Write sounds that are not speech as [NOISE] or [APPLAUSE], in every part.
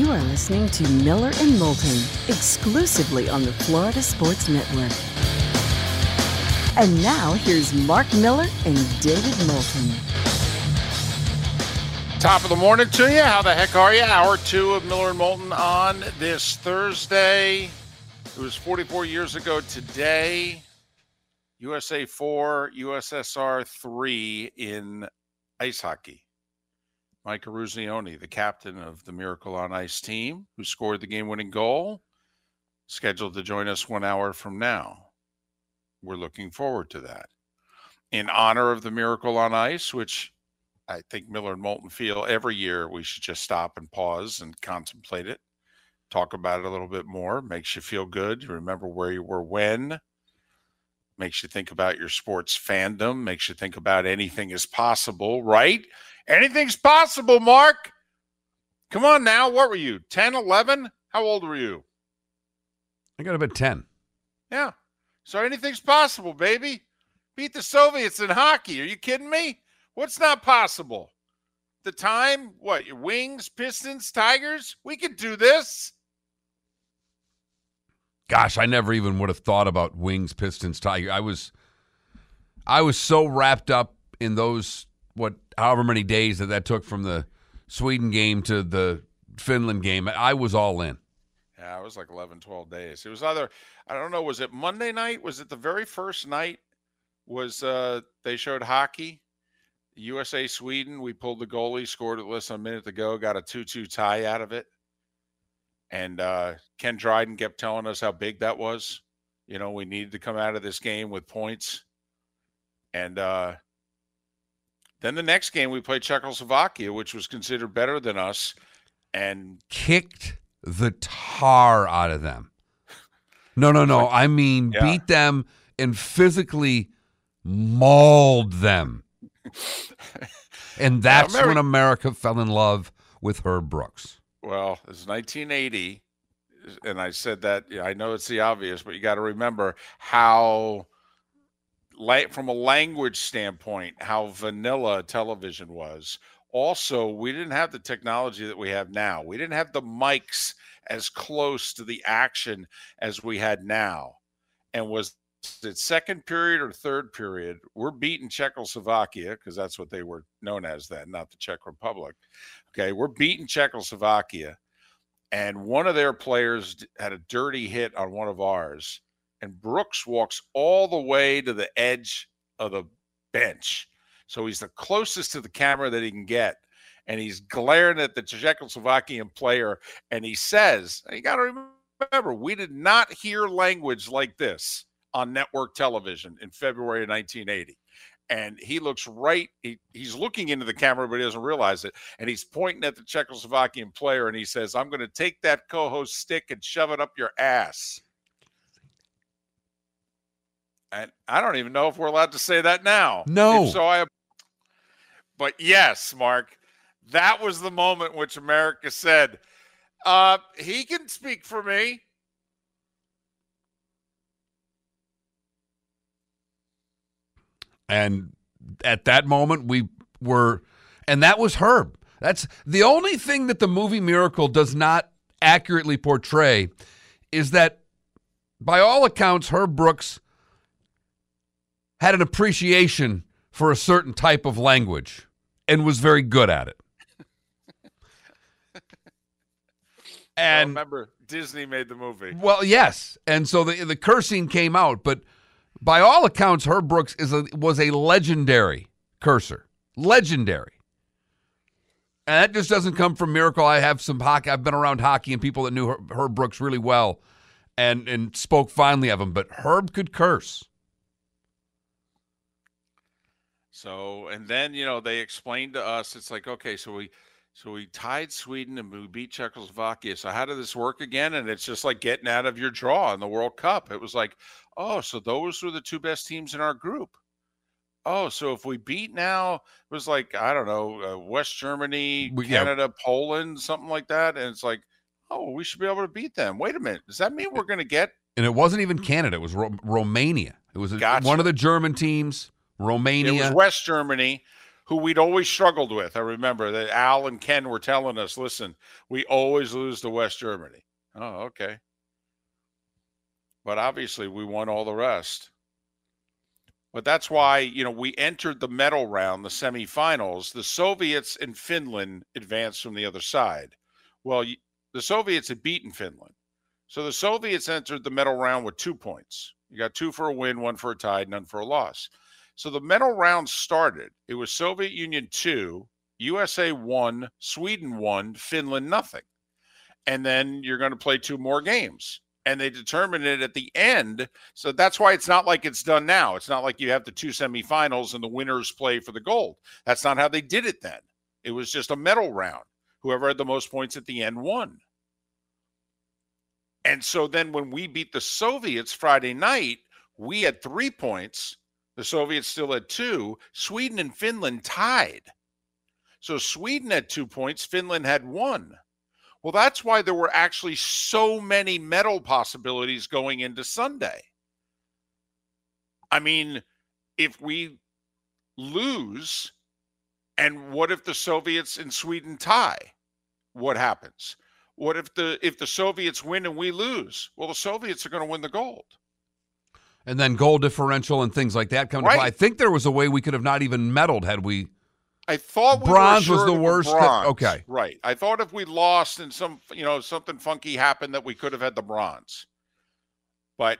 You are listening to Miller and Moulton exclusively on the Florida Sports Network. And now here's Mark Miller and David Moulton. Top of the morning to you. How the heck are you? Hour two of Miller and Moulton on this Thursday. It was 44 years ago today. USA 4, USSR 3 in ice hockey. Mike Eruzione, the captain of the Miracle on Ice team, who scored the game winning goal, scheduled to join us one hour from now. We're looking forward to that. In honor of the Miracle on Ice, which I think Miller and Moulton feel every year we should just stop and pause and contemplate it, talk about it a little bit more, makes you feel good. You remember where you were when, makes you think about your sports fandom, makes you think about anything is possible, right? Anything's possible, Mark. Come on now. What were you, 10, 11? How old were you? I got about 10. Yeah. So anything's possible, baby. Beat the Soviets in hockey. Are you kidding me? What's not possible? The time, what, your wings, Pistons, Tigers? We could do this. Gosh, I never even would have thought about Wings, Pistons, Tiger. I was I was so wrapped up in those what however many days that that took from the Sweden game to the Finland game. I was all in. Yeah, it was like 11, 12 days. It was either I don't know, was it Monday night? Was it the very first night was uh they showed hockey? USA Sweden, we pulled the goalie, scored it less than a minute to go, got a 2-2 tie out of it. And uh, Ken Dryden kept telling us how big that was. You know, we needed to come out of this game with points. And uh, then the next game, we played Czechoslovakia, which was considered better than us, and kicked the tar out of them. No, no, no. I mean, yeah. beat them and physically mauled them. [LAUGHS] and that's when America fell in love with Herb Brooks. Well, it's 1980, and I said that. I know it's the obvious, but you got to remember how, from a language standpoint, how vanilla television was. Also, we didn't have the technology that we have now. We didn't have the mics as close to the action as we had now. And was it second period or third period? We're beating Czechoslovakia because that's what they were known as then, not the Czech Republic. Okay, we're beating Czechoslovakia, and one of their players had a dirty hit on one of ours, and Brooks walks all the way to the edge of the bench. So he's the closest to the camera that he can get. And he's glaring at the Czechoslovakian player. And he says, You got to remember, we did not hear language like this on network television in February of 1980 and he looks right he, he's looking into the camera but he doesn't realize it and he's pointing at the czechoslovakian player and he says i'm going to take that co-host stick and shove it up your ass and i don't even know if we're allowed to say that now. No. if so i but yes mark that was the moment which america said uh, he can speak for me. And at that moment, we were, and that was Herb. That's the only thing that the movie Miracle does not accurately portray is that, by all accounts, Herb Brooks had an appreciation for a certain type of language and was very good at it. [LAUGHS] And well, remember, Disney made the movie. Well, yes, and so the the cursing came out, but by all accounts, Herb Brooks is a, was a legendary cursor. Legendary. And that just doesn't come from miracle. I have some hockey. I've been around hockey and people that knew Herb Brooks really well and, and spoke fondly of him. But Herb could curse. So, and then, you know, they explained to us, it's like, okay, so we, so we tied Sweden and we beat Czechoslovakia. So how did this work again? And it's just like getting out of your draw in the World Cup. It was like, oh, so those were the two best teams in our group. Oh, so if we beat now, it was like I don't know, uh, West Germany, Canada, yeah. Poland, something like that, and it's like, oh, we should be able to beat them. Wait a minute, does that mean we're going to get? And it wasn't even Canada; it was Ro- Romania. It was a, gotcha. one of the German teams. Romania. It was West Germany who we'd always struggled with. I remember that Al and Ken were telling us, listen, we always lose to West Germany. Oh, okay. But obviously, we won all the rest. But that's why, you know, we entered the medal round, the semifinals. The Soviets and Finland advanced from the other side. Well, the Soviets had beaten Finland. So the Soviets entered the medal round with two points. You got two for a win, one for a tie, none for a loss. So the medal round started. It was Soviet Union two, USA one, Sweden one, Finland nothing. And then you're going to play two more games and they determine it at the end. So that's why it's not like it's done now. It's not like you have the two semifinals and the winners play for the gold. That's not how they did it then. It was just a medal round. Whoever had the most points at the end won. And so then when we beat the Soviets Friday night, we had three points. The Soviets still had two. Sweden and Finland tied. So Sweden had two points, Finland had one. Well, that's why there were actually so many medal possibilities going into Sunday. I mean, if we lose, and what if the Soviets and Sweden tie? What happens? What if the if the Soviets win and we lose? Well, the Soviets are going to win the gold. And then goal differential and things like that come right. to play. I think there was a way we could have not even medaled had we I thought we bronze was the worst. Bronze. okay, right. I thought if we lost and some, you know, something funky happened that we could have had the bronze. But,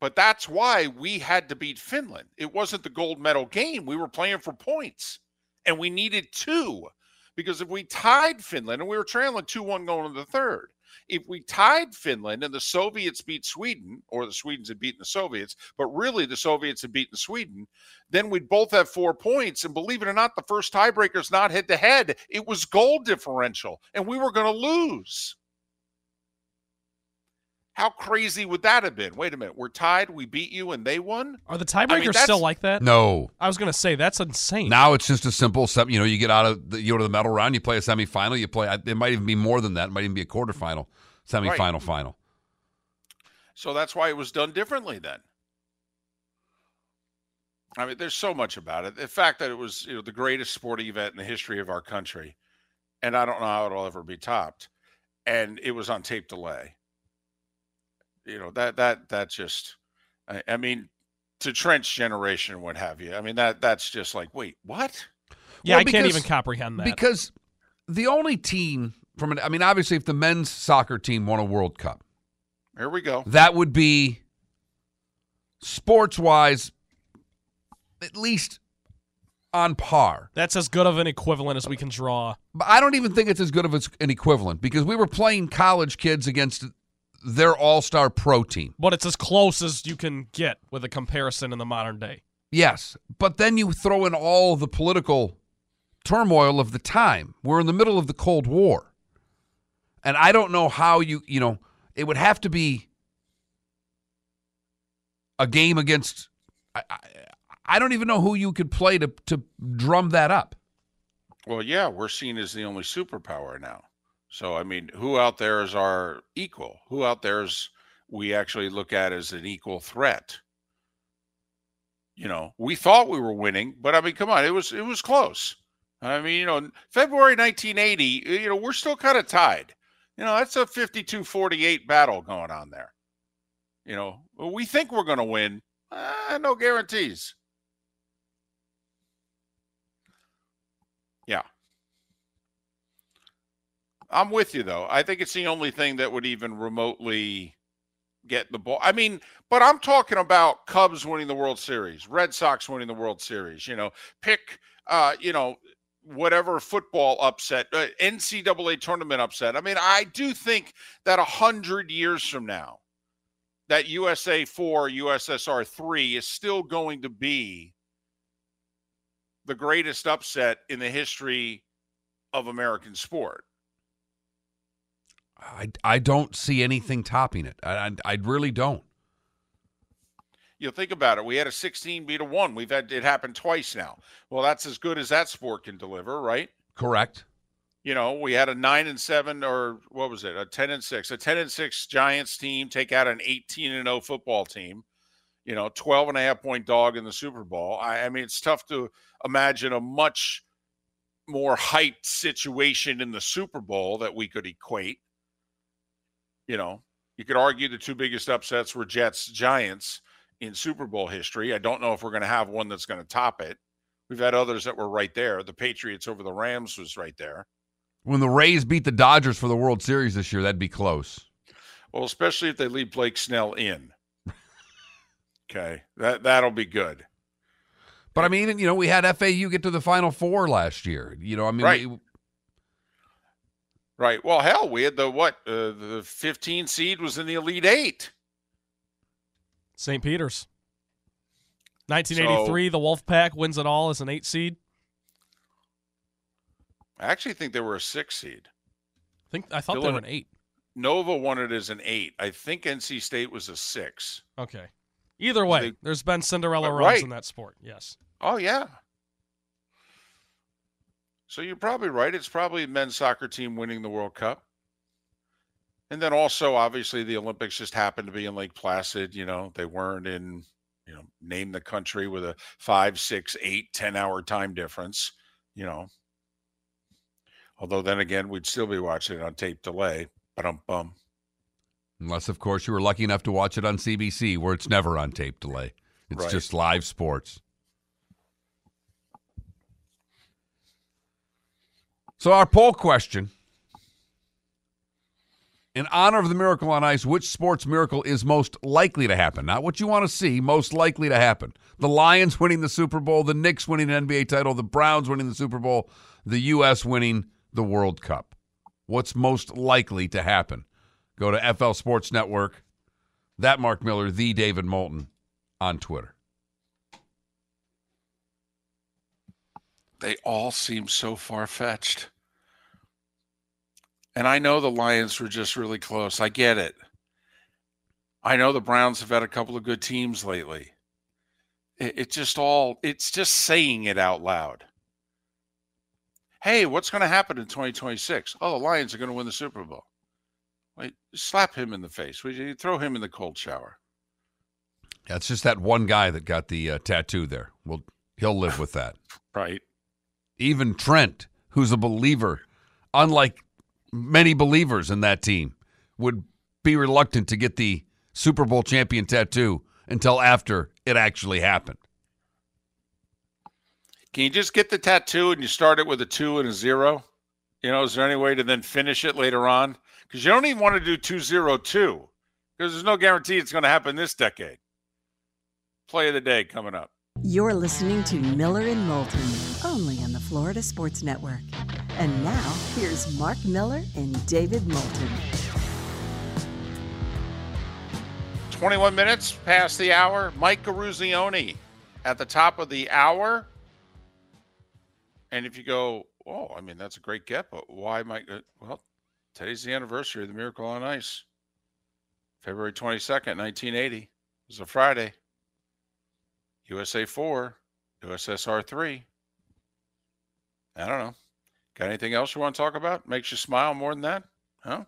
but that's why we had to beat Finland. It wasn't the gold medal game. We were playing for points, and we needed two, because if we tied Finland and we were trailing two one going into the third, if we tied Finland and the Soviets beat Sweden, or the Swedes had beaten the Soviets, but really the Soviets had beaten Sweden, then we'd both have four points. And believe it or not, the first tiebreaker is not head to head, it was goal differential, and we were going to lose. How crazy would that have been? Wait a minute, we're tied, we beat you, and they won. Are the tiebreakers I mean, still like that? no. I was going to say that's insane. Now it's just a simple step. You know, you get out of the, you go to the medal round, you play a semifinal, you play. It might even be more than that. It might even be a quarterfinal, semifinal, Right. final. So that's why it was done differently then. I mean, there's so much about it. The fact that it was, you know, the greatest sporting event in the history of our country, and I don't know how it'll ever be topped. And it was on tape delay. You know that that that just, I, I mean, to Trent's generation, what have you? I mean that that's just like, wait, what? yeah, Well, I can't even comprehend that. Because the only team from an, I mean, obviously, if the men's soccer team won a World Cup, Here we go. that would be sports wise at least on par. that's as good of an equivalent as we can draw. But I don't even think it's as good of an equivalent because we were playing college kids against their all star pro team. But it's as close as you can get with a comparison in the modern day. Yes, but then you throw in all the political turmoil of the time. We're in the middle of the Cold War. And I don't know how you, you know, it would have to be a game against I, I, I don't even know who you could play to to drum that up. Well, yeah, we're seen as the only superpower now. So, I mean, who out there is our equal? Who out there is we actually look at as an equal threat? You know, we thought we were winning, but I mean, come on, it was it was close. I mean, you know, February 1980, you know, we're still kind of tied. You know, that's a 52-48 battle going on there. You know, we think we're going to win. Uh, no guarantees. Yeah. I'm with you though. I think it's the only thing that would even remotely get the ball. I mean, but I'm talking about Cubs winning the World Series, Red Sox winning the World Series, you know, pick uh, you know, whatever football upset, uh, NCAA tournament upset. I mean, I do think that a hundred years from now, that USA four, USSR three is still going to be the greatest upset in the history of American sport. I, I don't see anything topping it. I, I, I really don't. You know, think about it. We had a 16 beat a one. We've had it happen twice now. Well, that's as good as that sport can deliver, right? Correct. You know, we had a nine and seven, or what was it? A 10 and six, a 10 and six Giants team take out an 18 and 0 football team. you know, 12 and a half point dog in the Super Bowl. I, I mean, it's tough to imagine a much more hyped situation in the Super Bowl that we could equate. You know, you could argue the two biggest upsets were Jets Giants in Super Bowl history. I don't know if we're going to have one that's going to top it. We've had others that were right there. The Patriots over the Rams was right there. When the Rays beat the Dodgers for the World Series this year, that'd be close. Well, especially if they leave Blake Snell in. okay, that that'll be good. But I mean, you know, we had FAU get to the Final Four last year. You know, I mean, Right. we- Right. Well, hell, we had the what? Uh, the 15 seed was in the Elite Eight. St. Peter's. 1983, the Wolfpack wins it all as an eight seed. I actually think they were a six seed. I think I thought they were an eight. Nova won it as an eight. I think NC State was a six. Okay. Either way, They- there's been Cinderella runs right. in that sport. Yes. Oh yeah. So you're probably right. It's probably men's soccer team winning the World Cup. And then also, obviously, the Olympics just happened to be in Lake Placid. You know, they weren't in, you know, name the country with a five, six, eight, ten hour time difference. You know, although then again, we'd still be watching it on tape delay. But um, bum. unless, of course, you were lucky enough to watch it on CBC, where it's never on tape delay. It's Right. just live sports. So, our poll question in honor of the miracle on ice, which sports miracle is most likely to happen? Not what you want to see, most likely to happen. The Lions winning the Super Bowl, the Knicks winning an NBA title, the Browns winning the Super Bowl, the U.S. winning the World Cup. What's most likely to happen? Go to FL Sports Network, that Mark Miller, the David Moulton on Twitter. They all seem so far fetched. And I know the Lions were just really close. I get it. I know the Browns have had a couple of good teams lately. It, it just all, it's just saying it out loud. Hey, what's going to happen in 2026? Oh, the Lions are going to win the Super Bowl. Wait, slap him in the face. You throw him in the cold shower? That's just that one guy that got the uh, tattoo there. Well, he'll live with that. [LAUGHS] Right. Even Trent, who's a believer, unlike many believers in that team, would be reluctant to get the Super Bowl champion tattoo until after it actually happened. Can you just get the tattoo and you start it with a two and a zero? You know, is there any way to then finish it later on? Because you don't even want to do two zero two, because there's no guarantee it's going to happen this decade. Play of the day coming up. You're listening to Miller and Moulton, only on the Florida Sports Network. And now, here's Mark Miller and David Moulton. 21 minutes past the hour. Mike Eruzione at the top of the hour. And if you go, oh, I mean, that's a great get, but why Mike? uh, Well, today's the anniversary of the Miracle on Ice. February 22nd, 1980. It was a Friday. USA 4, USSR 3. I don't know. Got anything else you want to talk about? Makes you smile more than that? Huh?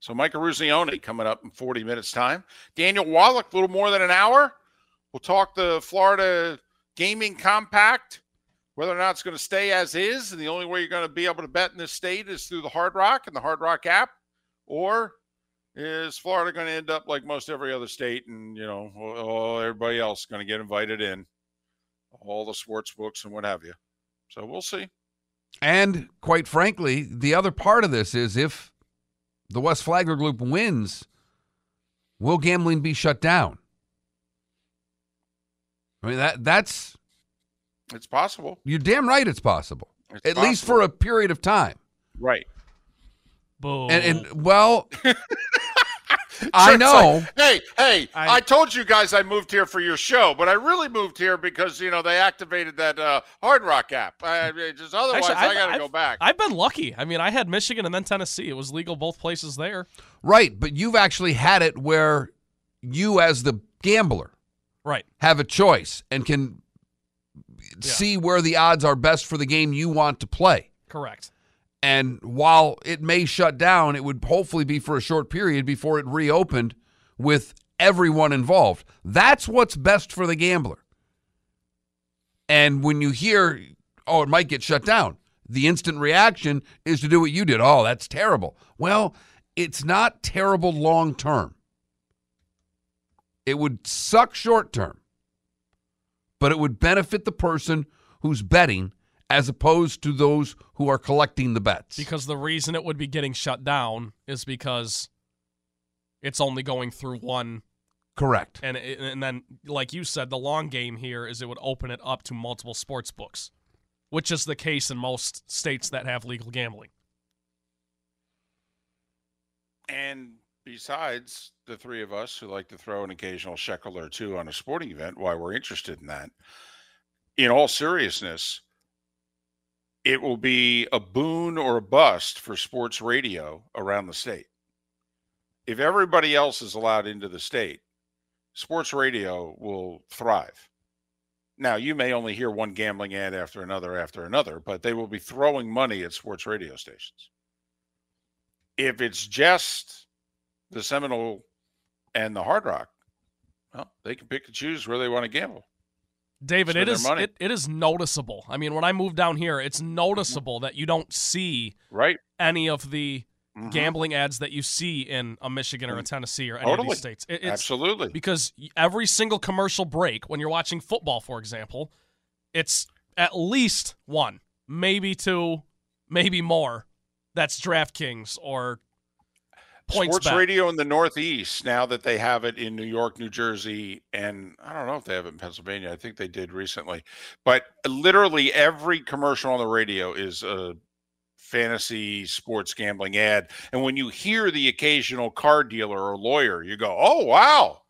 So Mike Eruzione coming up in 40 minutes time. Daniel Wallach, a little more than an hour. We'll talk the Florida Gaming Compact, whether or not it's going to stay as is. And the only way you're going to be able to bet in this state is through the Hard Rock and the Hard Rock app. Or is Florida going to end up like most every other state and, you know, everybody else going to get invited in? All the sports books and what have you. So we'll see. And quite frankly, the other part of this is if the West Flagler Group wins, will gambling be shut down? I mean that that's It's possible. you're damn right it's possible. It's At least for a period of time. right. Boom. And and well [LAUGHS] [LAUGHS] I know. like, hey, hey! I, I- told you guys I moved here for your show, but I really moved here because you know they activated that uh, Hard Rock app. I, just otherwise, Actually, I got to go back. I've been lucky. I mean, I had Michigan and then Tennessee. It was legal both places there. Right, but you've actually had it where you as the gambler Right. have a choice and can see where the odds are best for the game you want to play. Correct. And while it may shut down, it would hopefully be for a short period before it reopened with everyone involved. That's what's best for the gambler. And when you hear, oh, it might get shut down, the instant reaction is to do what you did. Oh, that's terrible. Well, it's not terrible long term. It would suck short term, but it would benefit the person who's betting as opposed to those who are collecting the bets. Because the reason it would be getting shut down is because it's only going through one Correct. and and then like you said the long game here is it would open it up to multiple sports books which is the case in most states that have legal gambling And besides the three of us who like to throw an occasional shekel or two on a sporting event, why we're interested in that, in all seriousness, it will be a boon or a bust for sports radio around the state. If everybody else is allowed into the state, sports radio will thrive. Now, you may only hear one gambling ad after another after another, but they will be throwing money at sports radio stations if it's just the Seminole and the Hard Rock, well, they can pick and choose where they want to gamble. David it is it, it is noticeable i mean when i moved down here it's noticeable that you don't see Right? any of the Mhm. gambling ads that you see in a michigan or a tennessee or any of Totally. these states It- it's Absolutely. because every single commercial break when you're watching football for example it's at least one maybe two maybe more that's draftkings or points Sports bet. radio in the Northeast, now that they have it in New York, New Jersey, and I don't know if they have it in Pennsylvania. I think they did recently. But literally every commercial on the radio is a fantasy sports gambling ad. And when you hear the occasional car dealer or lawyer, you go, oh, wow.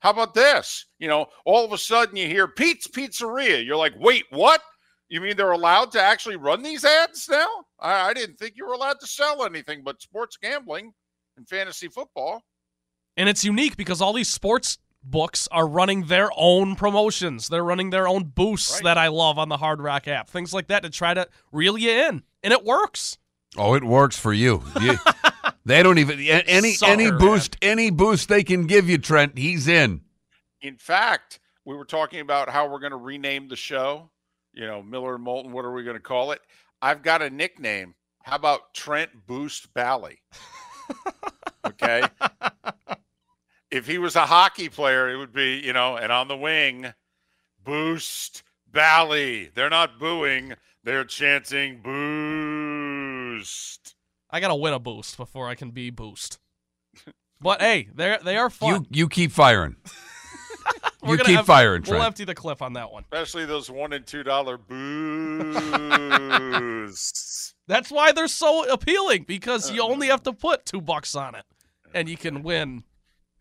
How about this? You know, all of a sudden you hear Pete's Pizzeria. You're like, wait, what? You mean they're allowed to actually run these ads now? I, I didn't think you were allowed to sell anything but sports gambling and fantasy football. and it's unique because all these sports books are running their own promotions they're running their own boosts Right. that i love on the hard rock app things like that to try to reel you in and it works Oh, it works for you. You- [LAUGHS] they don't even a- any any Sucker, boost any boost they can give you, Trent. He's in. In fact, we were talking about how we're going to rename the show. You know, Miller and Moulton. What are we going to call it? I've got a nickname. How about Trent Boost Bally? [LAUGHS] Okay. if he was a hockey player, it would be, you know, and on the wing, Boost Bally. They're not booing, they're chanting Boost. i gotta win a boost before i can be boost but hey they're they are fun You you keep firing. [LAUGHS] You keep have- firing, we'll Trent. empty the cliff on that one Especially those one and two dollar [LAUGHS] boosts. That's why they're so appealing because uh, you only have to put two bucks on it, and you can win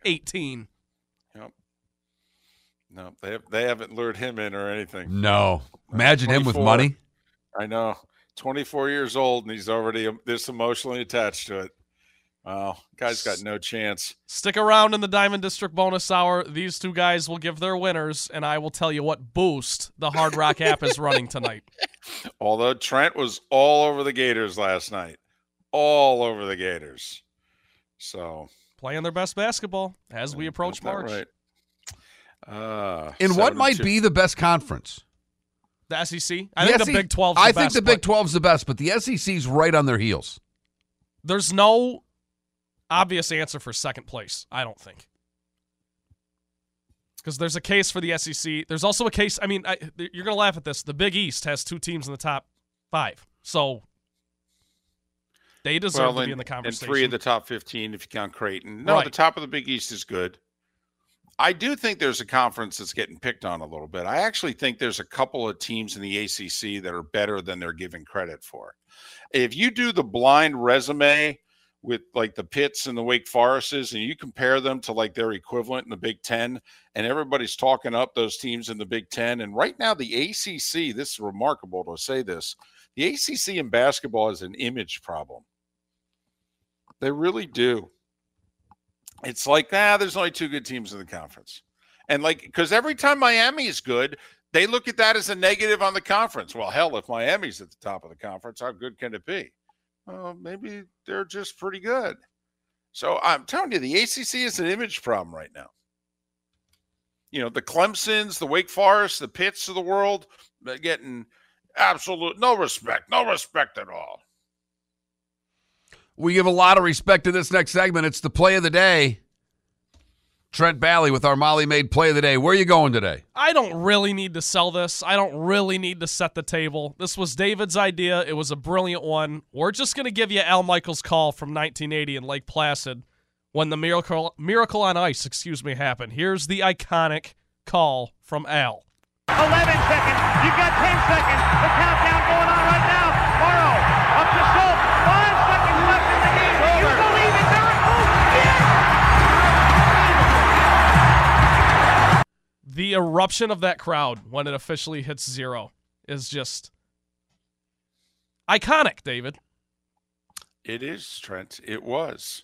eighteen. Yep. No, they have, they haven't lured him in or anything. no. Imagine him with money. I know. 24 years old and he's already this emotionally attached to it. Wow, guy's got no chance. Stick around in the Diamond District bonus hour. These two guys will give their winners, and I will tell you what boost the Hard Rock app is running tonight. [LAUGHS] Although Trent was all over the Gators last night, all over the Gators. So Playing their best basketball as we approach March. right. Uh, In what might 72 be the best conference? The SEC. I think the SEC Big Twelve. I think the Big but 12's the best, but the SEC's right on their heels. There's no obvious answer for second place. I don't think. Because there's a case for the SEC. There's also a case. I mean, I, you're going to laugh at this. The Big East has two teams in the top five, so they deserve well, to and, be in the conversation. and three of the top 15 if you count Creighton. No, the top of the Big East is good. I do think there's a conference that's getting picked on a little bit. I actually think there's a couple of teams in the ACC that are better than they're given credit for. If you do the blind resume with like the Pitts and the Wake Forests, and you compare them to like their equivalent in the Big Ten, and everybody's talking up those teams in the Big Ten. And right now, the ACC, this is remarkable to say this, the ACC in basketball is an image problem. They really do. It's like, ah, there's only two good teams in the conference. And like, because every time Miami is good, they look at that as a negative on the conference. Well, hell, if Miami's at the top of the conference, how good can it be? Well, maybe they're just pretty good. So I'm telling you, the ACC is an image problem right now. you know, the Clemsons, the Wake Forest, the Pitts of the world, they're getting absolute no respect, no respect at all. We give a lot of respect to this next segment. It's the play of the day. Trent Bally with our Molly Maid play of the day. Where are you going today? I don't really need to sell this. I don't really need to set the table. This was David's idea. It was a brilliant one. We're just going to give you Al Michaels' call from 1980 in Lake Placid when the miracle miracle on ice, excuse me, happened. Here's the iconic call from Al. 11 seconds. You've got 10 seconds. The countdown going on right now. The eruption of that crowd when it officially hits zero is just iconic, David. It is, Trent. It was.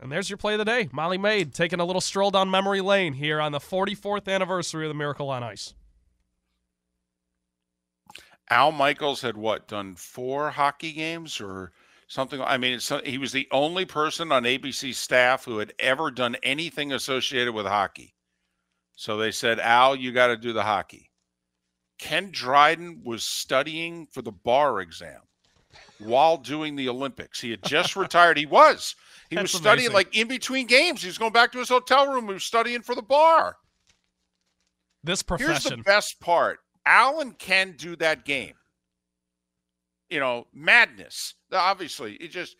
And there's your play of the day. Molly Maid taking a little stroll down memory lane here on the 44th anniversary of the Miracle on Ice. Al Michaels had what done four hockey games or something. I mean, it's, he was the only person on ABC staff who had ever done anything associated with hockey. So they said, Al, you got to do the hockey. Ken Dryden was studying for the bar exam while doing the Olympics. He had just [LAUGHS] retired. He was. He That's was studying amazing. like in between games. He was going back to his hotel room. He was studying for the bar. This Here's the profession. best part. Allen can do that game. You know, madness. Obviously, it just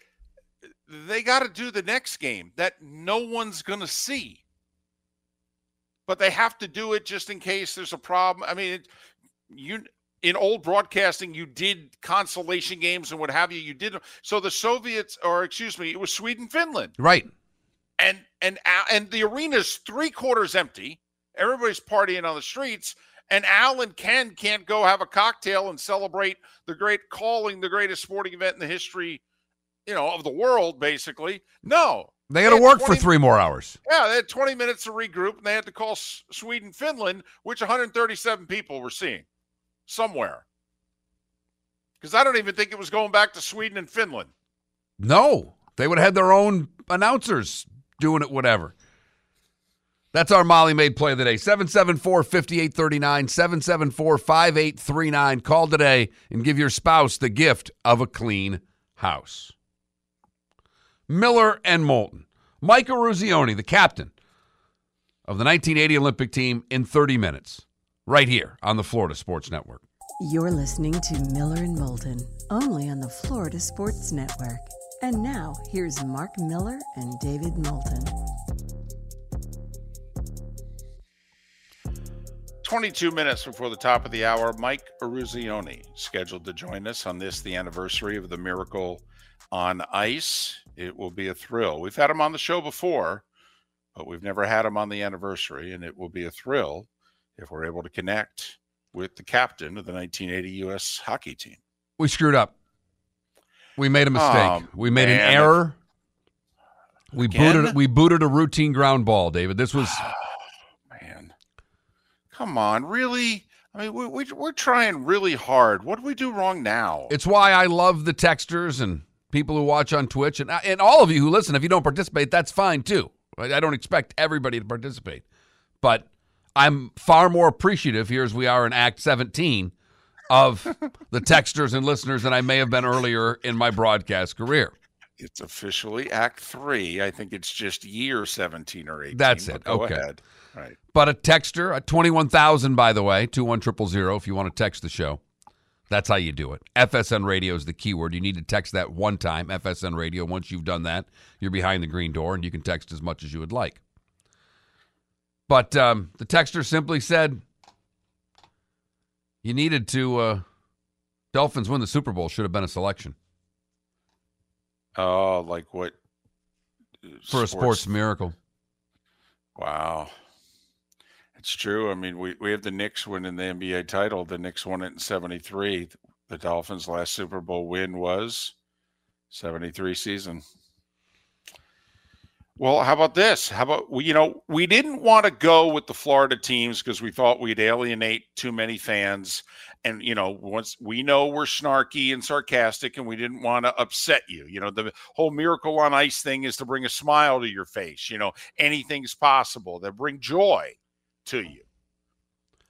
they got to do the next game that no one's going to see. But they have to do it just in case there's a problem. I mean, it, you in old broadcasting, you did consolation games and what have you. You did so. The Soviets, or excuse me, it was Sweden, Finland Right. and and and the arena's three quarters empty. Everybody's partying on the streets, and Al and Ken can't go have a cocktail and celebrate the great calling the greatest sporting event in the history, you know, of the world. Basically, no. They got to work for three more hours. Yeah, they had 20 minutes to regroup, and they had to call S- Sweden, Finland, which 137 people were seeing somewhere. Because I don't even think it was going back to Sweden and Finland. No, they would have had their own announcers doing it, whatever. That's our Molly Maid play of the day. 774 5839, 774 5839. Call today and give your spouse the gift of a clean house. Miller and Moulton. Mike Eruzione, the captain of the 1980 Olympic team, in 30 minutes, right here on the Florida Sports Network. You're listening to Miller and Moulton, only on the Florida Sports Network. And now, here's Mark Miller and David Moulton. 22 minutes before the top of the hour, Mike Eruzione scheduled to join us on this, the anniversary of the Miracle on Ice. It will be a thrill. We've had him on the show before, but we've never had him on the anniversary, and it will be a thrill if we're able to connect with the captain of the 1980 U.S. hockey team. We screwed up. We made a oh, mistake. Oh, we made an error. We Again? booted we booted a routine ground ball, David. This was [SIGHS] come on, really? I mean, we, we, we're trying really hard. What do we do wrong now? it's why I love the texters and people who watch on Twitch and and all of you who listen. If you don't participate, that's fine too. I don't expect everybody to participate, but I'm far more appreciative here as we are in Act 17 of [LAUGHS] the texters and listeners than I may have been earlier in my broadcast career. It's officially Act Three. I think it's just year seventeen or eighteen. That's it. Go Okay. ahead. Right. But a texter, a 21,000, by the way, 21000 if you want to text the show. That's how you do it. FSN radio is the keyword. You need to text that one time, FSN radio. Once you've done that, you're behind the green door and you can text as much as you would like. But um, the texter simply said you needed to, uh, Dolphins win the Super Bowl, should have been a selection Oh, like what? for a sports miracle. Wow. It's true. I mean, we, we have the Knicks winning the NBA title. The Knicks won it in 73. The Dolphins' last Super Bowl win was 73 season. Well, how about this? How about we, you know, we didn't want to go with the Florida teams because we thought we'd alienate too many fans. And, you know, once we know we're snarky and sarcastic and we didn't want to upset you. You know, the whole miracle on ice thing is to bring a smile to your face. You know, anything's possible that bring joy to you,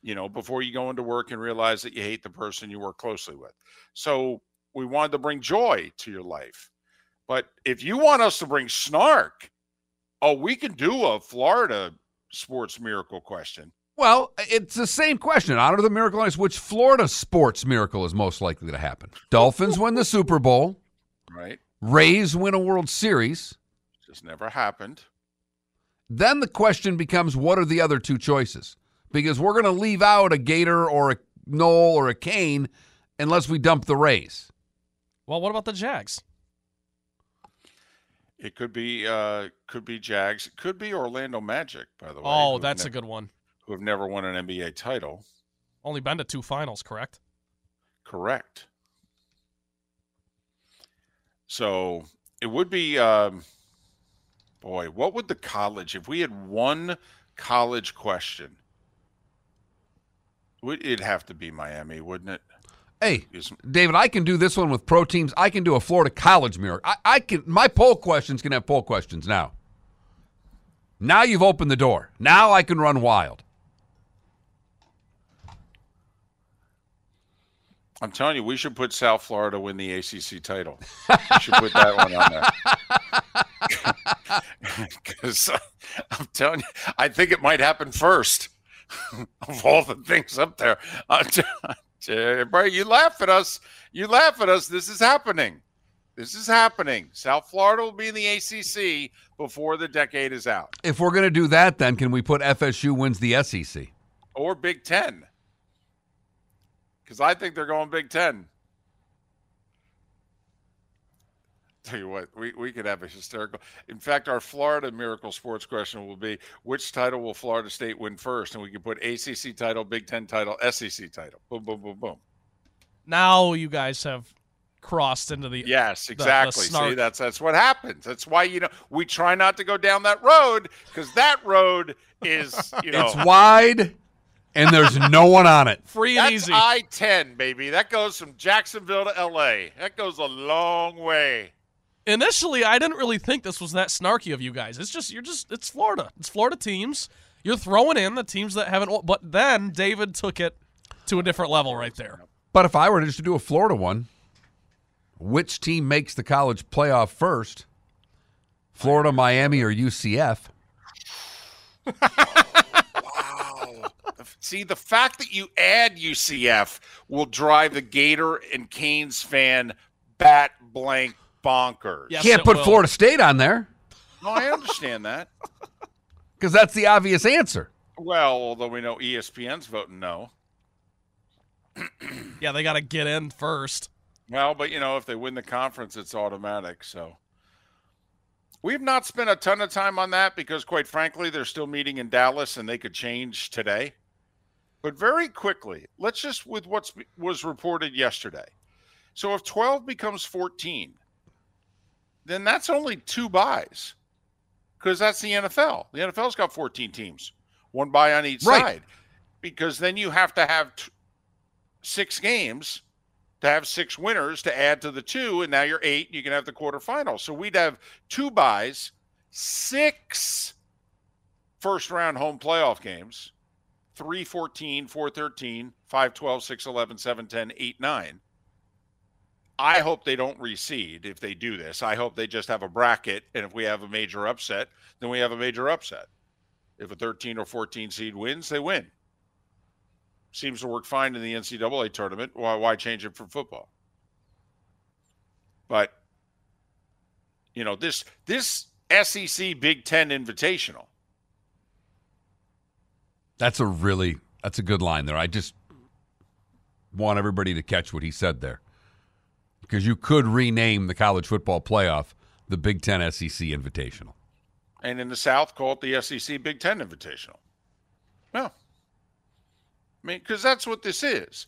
you know, before you go into work and realize that you hate the person you work closely with. So we wanted to bring joy to your life. But if you want us to bring snark, Oh, we can do a Florida sports miracle question. Well, it's the same question. Out of the miracle ice, which Florida sports miracle is most likely to happen? [LAUGHS] Dolphins win the Super Bowl. Right. Rays win a World Series. Just never happened. Then the question becomes what are the other two choices? Because we're going to leave out a Gator or a Nole or a Cane unless we dump the Rays. Well, what about the Jags? It could be uh could be Jags. It could be Orlando Magic, by the way. Oh, that's ne- a good one. who have never won an NBA title. Only been to two finals, correct? Correct. So it would be um boy, what would the college if we had one college question? It'd have to be Miami, wouldn't it? Hey, David, I can do this one with pro teams. I can do a Florida college mirror. I, I can. My poll questions can have poll questions now. Now you've opened the door. Now I can run wild. I'm telling you, we should put South Florida win the ACC title. We should put that one on there. [LAUGHS] [LAUGHS] Because uh, I'm telling you, I think it might happen first [LAUGHS] of all the things up there. [LAUGHS] Bro, you laugh at us. You laugh at us. This is happening. This is happening. South Florida will be in the ACC before the decade is out, If we're going to do that, then can we put FSU wins the SEC? or Big Ten. Because I think they're going Big Ten. Tell you what, we, we could have a hysterical. In fact, our Florida Miracle Sports question will be which title will Florida State win first? And we can put ACC title, Big Ten title, SEC title. Boom, boom, boom, boom. Now you guys have crossed into the Yes, the exactly. See, that's that's what happens. That's why you know we try not to go down that road because that road is you know It's wide, and there's no one on it. free and that's easy. I ten, baby. That goes from Jacksonville to L.A. That goes a long way. Initially, I didn't really think this was that snarky of you guys. It's just you're just it's Florida. It's Florida teams. You're throwing in the teams that haven't. But then David took it to a different level right there. But if I were to just do a Florida one, which team makes the college playoff first? Florida, Miami, or UCF? Wow. See, the fact that you add UCF will drive the Gator and Canes fan bat blank bonkers. Yes, Can't put will. Florida State on there No, I understand that. [LAUGHS] because that's the obvious answer. Well, although we know ESPN's voting no. [CLEARS THROAT] Yeah, they got to get in first. Well, but you know, if they win the conference, it's automatic. So we've not spent a ton of time on that because, quite frankly, they're still meeting in Dallas and they could change today. But very quickly, let's just with what was reported yesterday. So if 12 becomes 14, then that's only two buys because that's the NFL. The NFL's got 14 teams, one buy on each Right. side, because then you have to have t- six games to have six winners to add to the two, and now you're eight. You can have the quarterfinals. So we'd have two buys, six first round home playoff games, 3 14, 4 13, 5 12, 6 11, 7 10, 8 9. I hope they don't reseed if they do this. I hope they just have a bracket, and if we have a major upset, then we have a major upset. If a 13 or 14 seed wins, they win seems to work fine in the NCAA tournament. Why why change it for football? But you know this this SEC Big Ten Invitational. That's a really that's a good line there. I just want everybody to catch what he said there. Because you could rename the college football playoff the Big Ten SEC Invitational. And in the South, call it the SEC Big Ten Invitational. No. I mean, because that's what this is.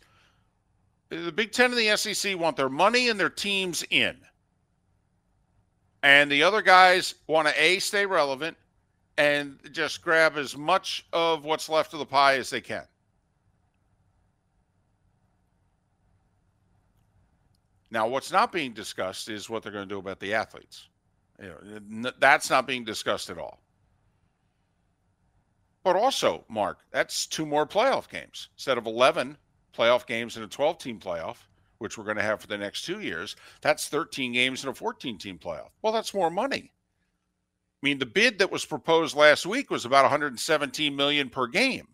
The Big Ten and the SEC want their money and their teams in. And the other guys want to A, stay relevant and just grab as much of what's left of the pie as they can. Now, what's not being discussed is what they're going to do about the athletes. You know, that's not being discussed at all. But also, Mark, that's two more playoff games instead of 11 playoff games in a 12 team playoff, which we're going to have for the next two years. That's 13 games in a 14 team playoff. Well, that's more money. I mean, the bid that was proposed last week was about 117 million per game.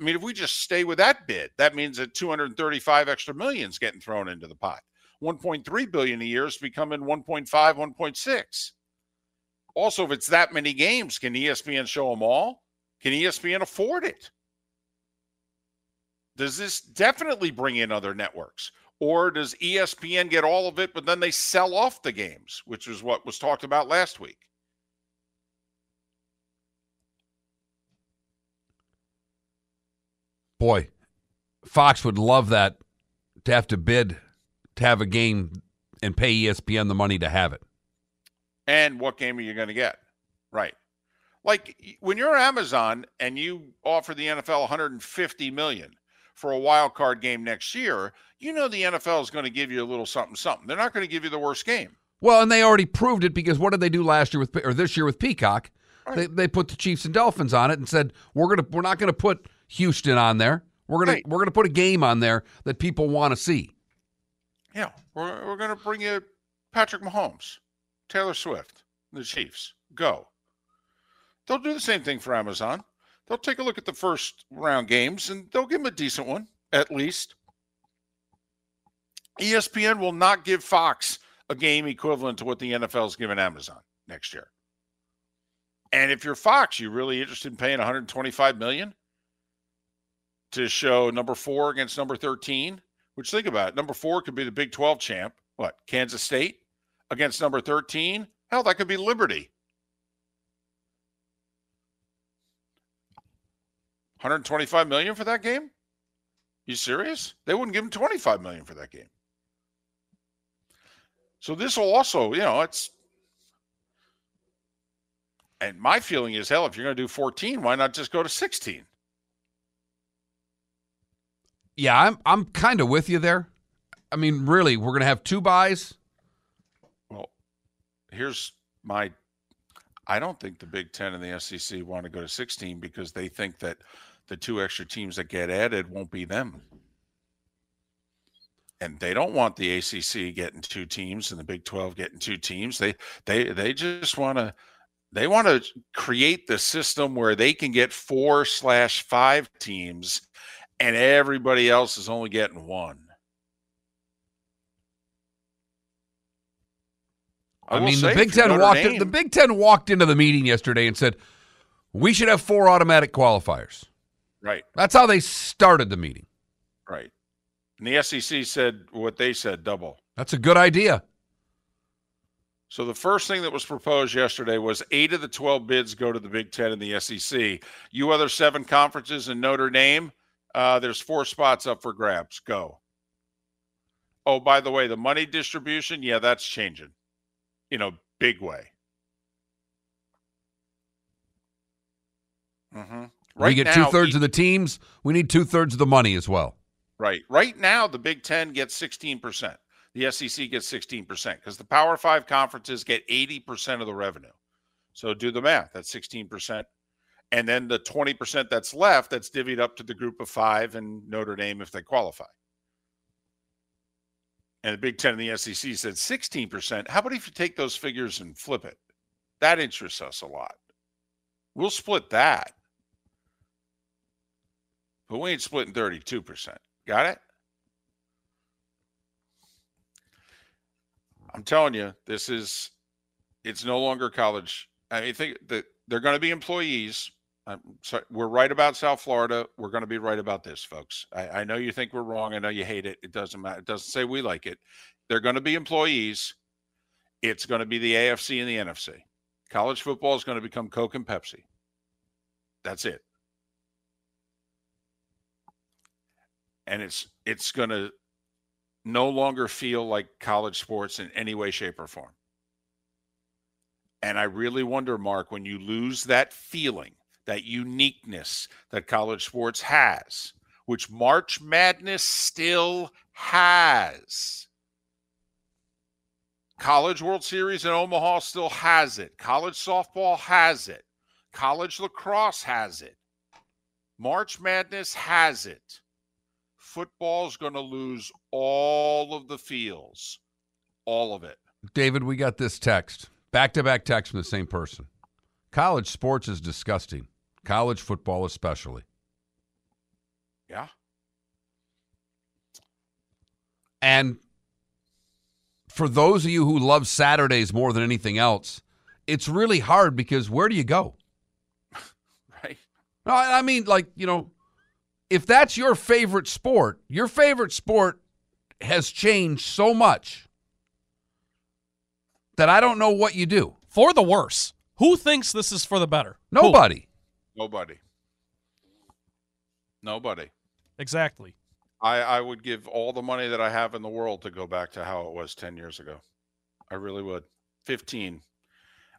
I mean, if we just stay with that bid, that means that 235 extra millions getting thrown into the pot. 1.3 billion a year is becoming 1.5, 1.6. Also, if it's that many games, can ESPN show them all? Can ESPN afford it? Does this definitely bring in other networks? Or does ESPN get all of it, but then they sell off the games, which is what was talked about last week? Boy, Fox would love that to have to bid to have a game and pay ESPN the money to have it. And what game are you going to get? Right. Like when you're Amazon and you offer the NFL 150 million for a wild card game next year, you know the NFL is going to give you a little something something. They're not going to give you the worst game. Well, and they already proved it because what did they do last year with or this year with Peacock? Right. They they put the Chiefs and Dolphins on it and said we're gonna we're not gonna put Houston on there. We're gonna Right. we're gonna put a game on there that people want to see. Yeah, we're, we're going to bring you Patrick Mahomes, Taylor Swift, the Chiefs. Go. They'll do the same thing for Amazon. They'll take a look at the first round games and they'll give them a decent one, at least. ESPN will not give Fox a game equivalent to what the NFL is giving Amazon next year. And if you're Fox, you're really interested in paying 125 million to show number four against number 13? Which think about it. Number four could be the Big 12 champ. What? Kansas State against number 13? Hell, that could be Liberty. 125 million for that game? You serious? They wouldn't give him 25 million for that game. So this will also, you know, it's and my feeling is hell, if you're going to do 14, why not just go to 16? Yeah, I'm I'm kind of with you there. I mean, really, we're gonna have two buys. Well, here's my I don't think the Big Ten and the SEC want to go to 16 because they think that the two extra teams that get added won't be them. And they don't want the ACC getting two teams and the Big 12 getting two teams. They they they just want to they want to create the system where they can get four slash five teams and everybody else is only getting one. I, will mean, the Big Ten Notre walked in, the Big Ten walked into the meeting yesterday and said we should have four automatic qualifiers. right. That's how they started the meeting. Right. And the SEC said what they said double. That's a good idea. So the first thing that was proposed yesterday was eight of the 12 bids go to the Big Ten and the SEC. You other seven conferences in Notre Dame, uh, there's four spots up for grabs. Go. Oh, by the way, the money distribution, yeah, that's changing in a big way. Mm-hmm. we get two thirds of the teams. We need two thirds of the money as well. Right. Right now, the Big Ten gets 16%. The SEC gets 16% because the Power Five conferences get 80% of the revenue. So do the math. That's 16%. And then the 20% that's left, that's divvied up to the group of five and Notre Dame if they qualify. And the Big Ten and the SEC said 16%. How about if you take those figures and flip it? That interests us a lot. We'll split that. But we ain't splitting 32%. Got it? I'm telling you, this is it's no longer college. I mean, think that they're going to be employees. I'm sorry, we're right about South Florida. We're going to be right about this, folks. I, I know you think we're wrong. I know you hate it. It doesn't matter. It doesn't say we like it. They're going to be employees. It's going to be the AFC and the NFC. College football is going to become Coke and Pepsi. That's it. And it's it's going to no longer feel like college sports in any way, shape, or form. And I really wonder, Mark, when you lose that feeling, that uniqueness that college sports has, which March Madness still has. College World Series in Omaha still has it. College softball has it. College lacrosse has it. March Madness has it. Football's going to lose all of the feels, all of it. David, we got this text. Back to back text from the same person. College sports is disgusting. College football, especially. Yeah. And for those of you who love Saturdays more than anything else, it's really hard because where do you go? [LAUGHS] Right. No, I I mean, like, you know, if that's your favorite sport, your favorite sport has changed so much that I don't know what you do. For the worse. Who thinks this is for the better? Who? Nobody. Nobody. Nobody. Exactly. I, I would give all the money that I have in the world to go back to how it was 10 years ago. I really would. 15.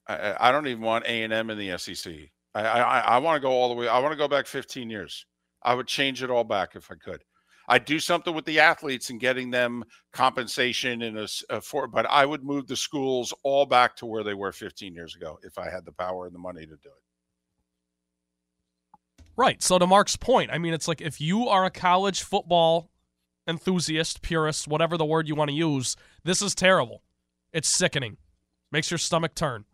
I- I, don't even want A&M in the SEC. I, I, I want to go all the way. I want to go back 15 years. I would change it all back if I could. I'd do something with the athletes and getting them compensation in a, a for, but I would move the schools all back to where they were 15 years ago if I had the power and the money to do it. Right. So to Mark's point, I mean, it's like if you are a college football enthusiast, purist, whatever the word you want to use, this is terrible. It's sickening. Makes your stomach turn.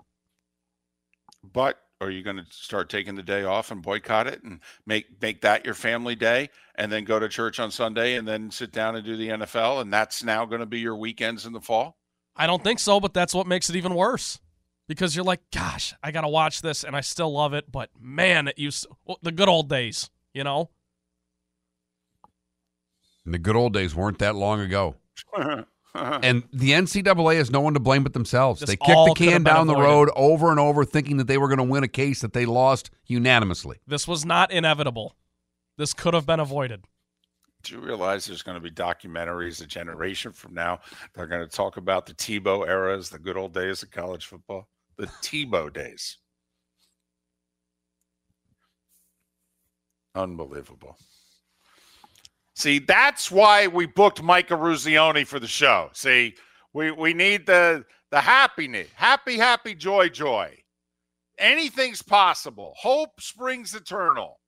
But are you going to start taking the day off and boycott it and make make that your family day and then go to church on Sunday and then sit down and do the NFL and that's now going to be your weekends in the fall? I don't think so, but that's what makes it even worse. Because you're like, gosh, I got to watch this and I still love it, but man, it used well, the good old days, you know? And the good old days weren't that long ago. [LAUGHS] And the NCAA has no one to blame but themselves. This they kicked the can down the road over and over, thinking that they were going to win a case that they lost unanimously. This was not inevitable. This could have been avoided. Do you realize there's going to be documentaries a generation from now? They're going to talk about the Tebow eras, the good old days of college football, the Tebow days. Unbelievable. See, that's why we booked Mike Eruzione for the show. See, we we need the the happiness, happy, happy, joy, joy. Anything's possible. Hope springs eternal.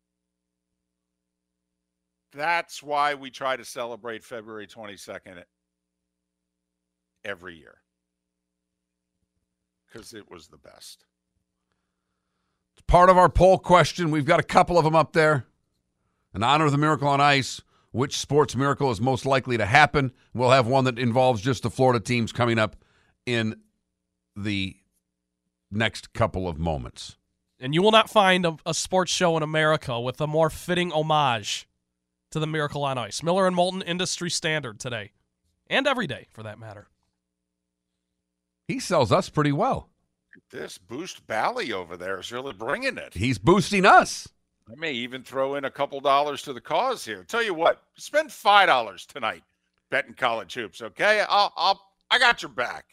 That's why we try to celebrate February 22nd every year. Because it was the best. It's part of our poll question. We've got a couple of them up there. In honor of the miracle on ice, which sports miracle is most likely to happen? We'll have one that involves just the Florida teams coming up in the next couple of moments. And you will not find a, a sports show in America with a more fitting homage to the Miracle on Ice. Miller and Moulton industry standard today, and every day for that matter. He sells us pretty well. This Boost Bally over there is really bringing it. He's boosting us. I may even throw in a couple dollars to the cause here. Tell you what, spend five dollars tonight betting college hoops. Okay, I'll, I'll, I got your back.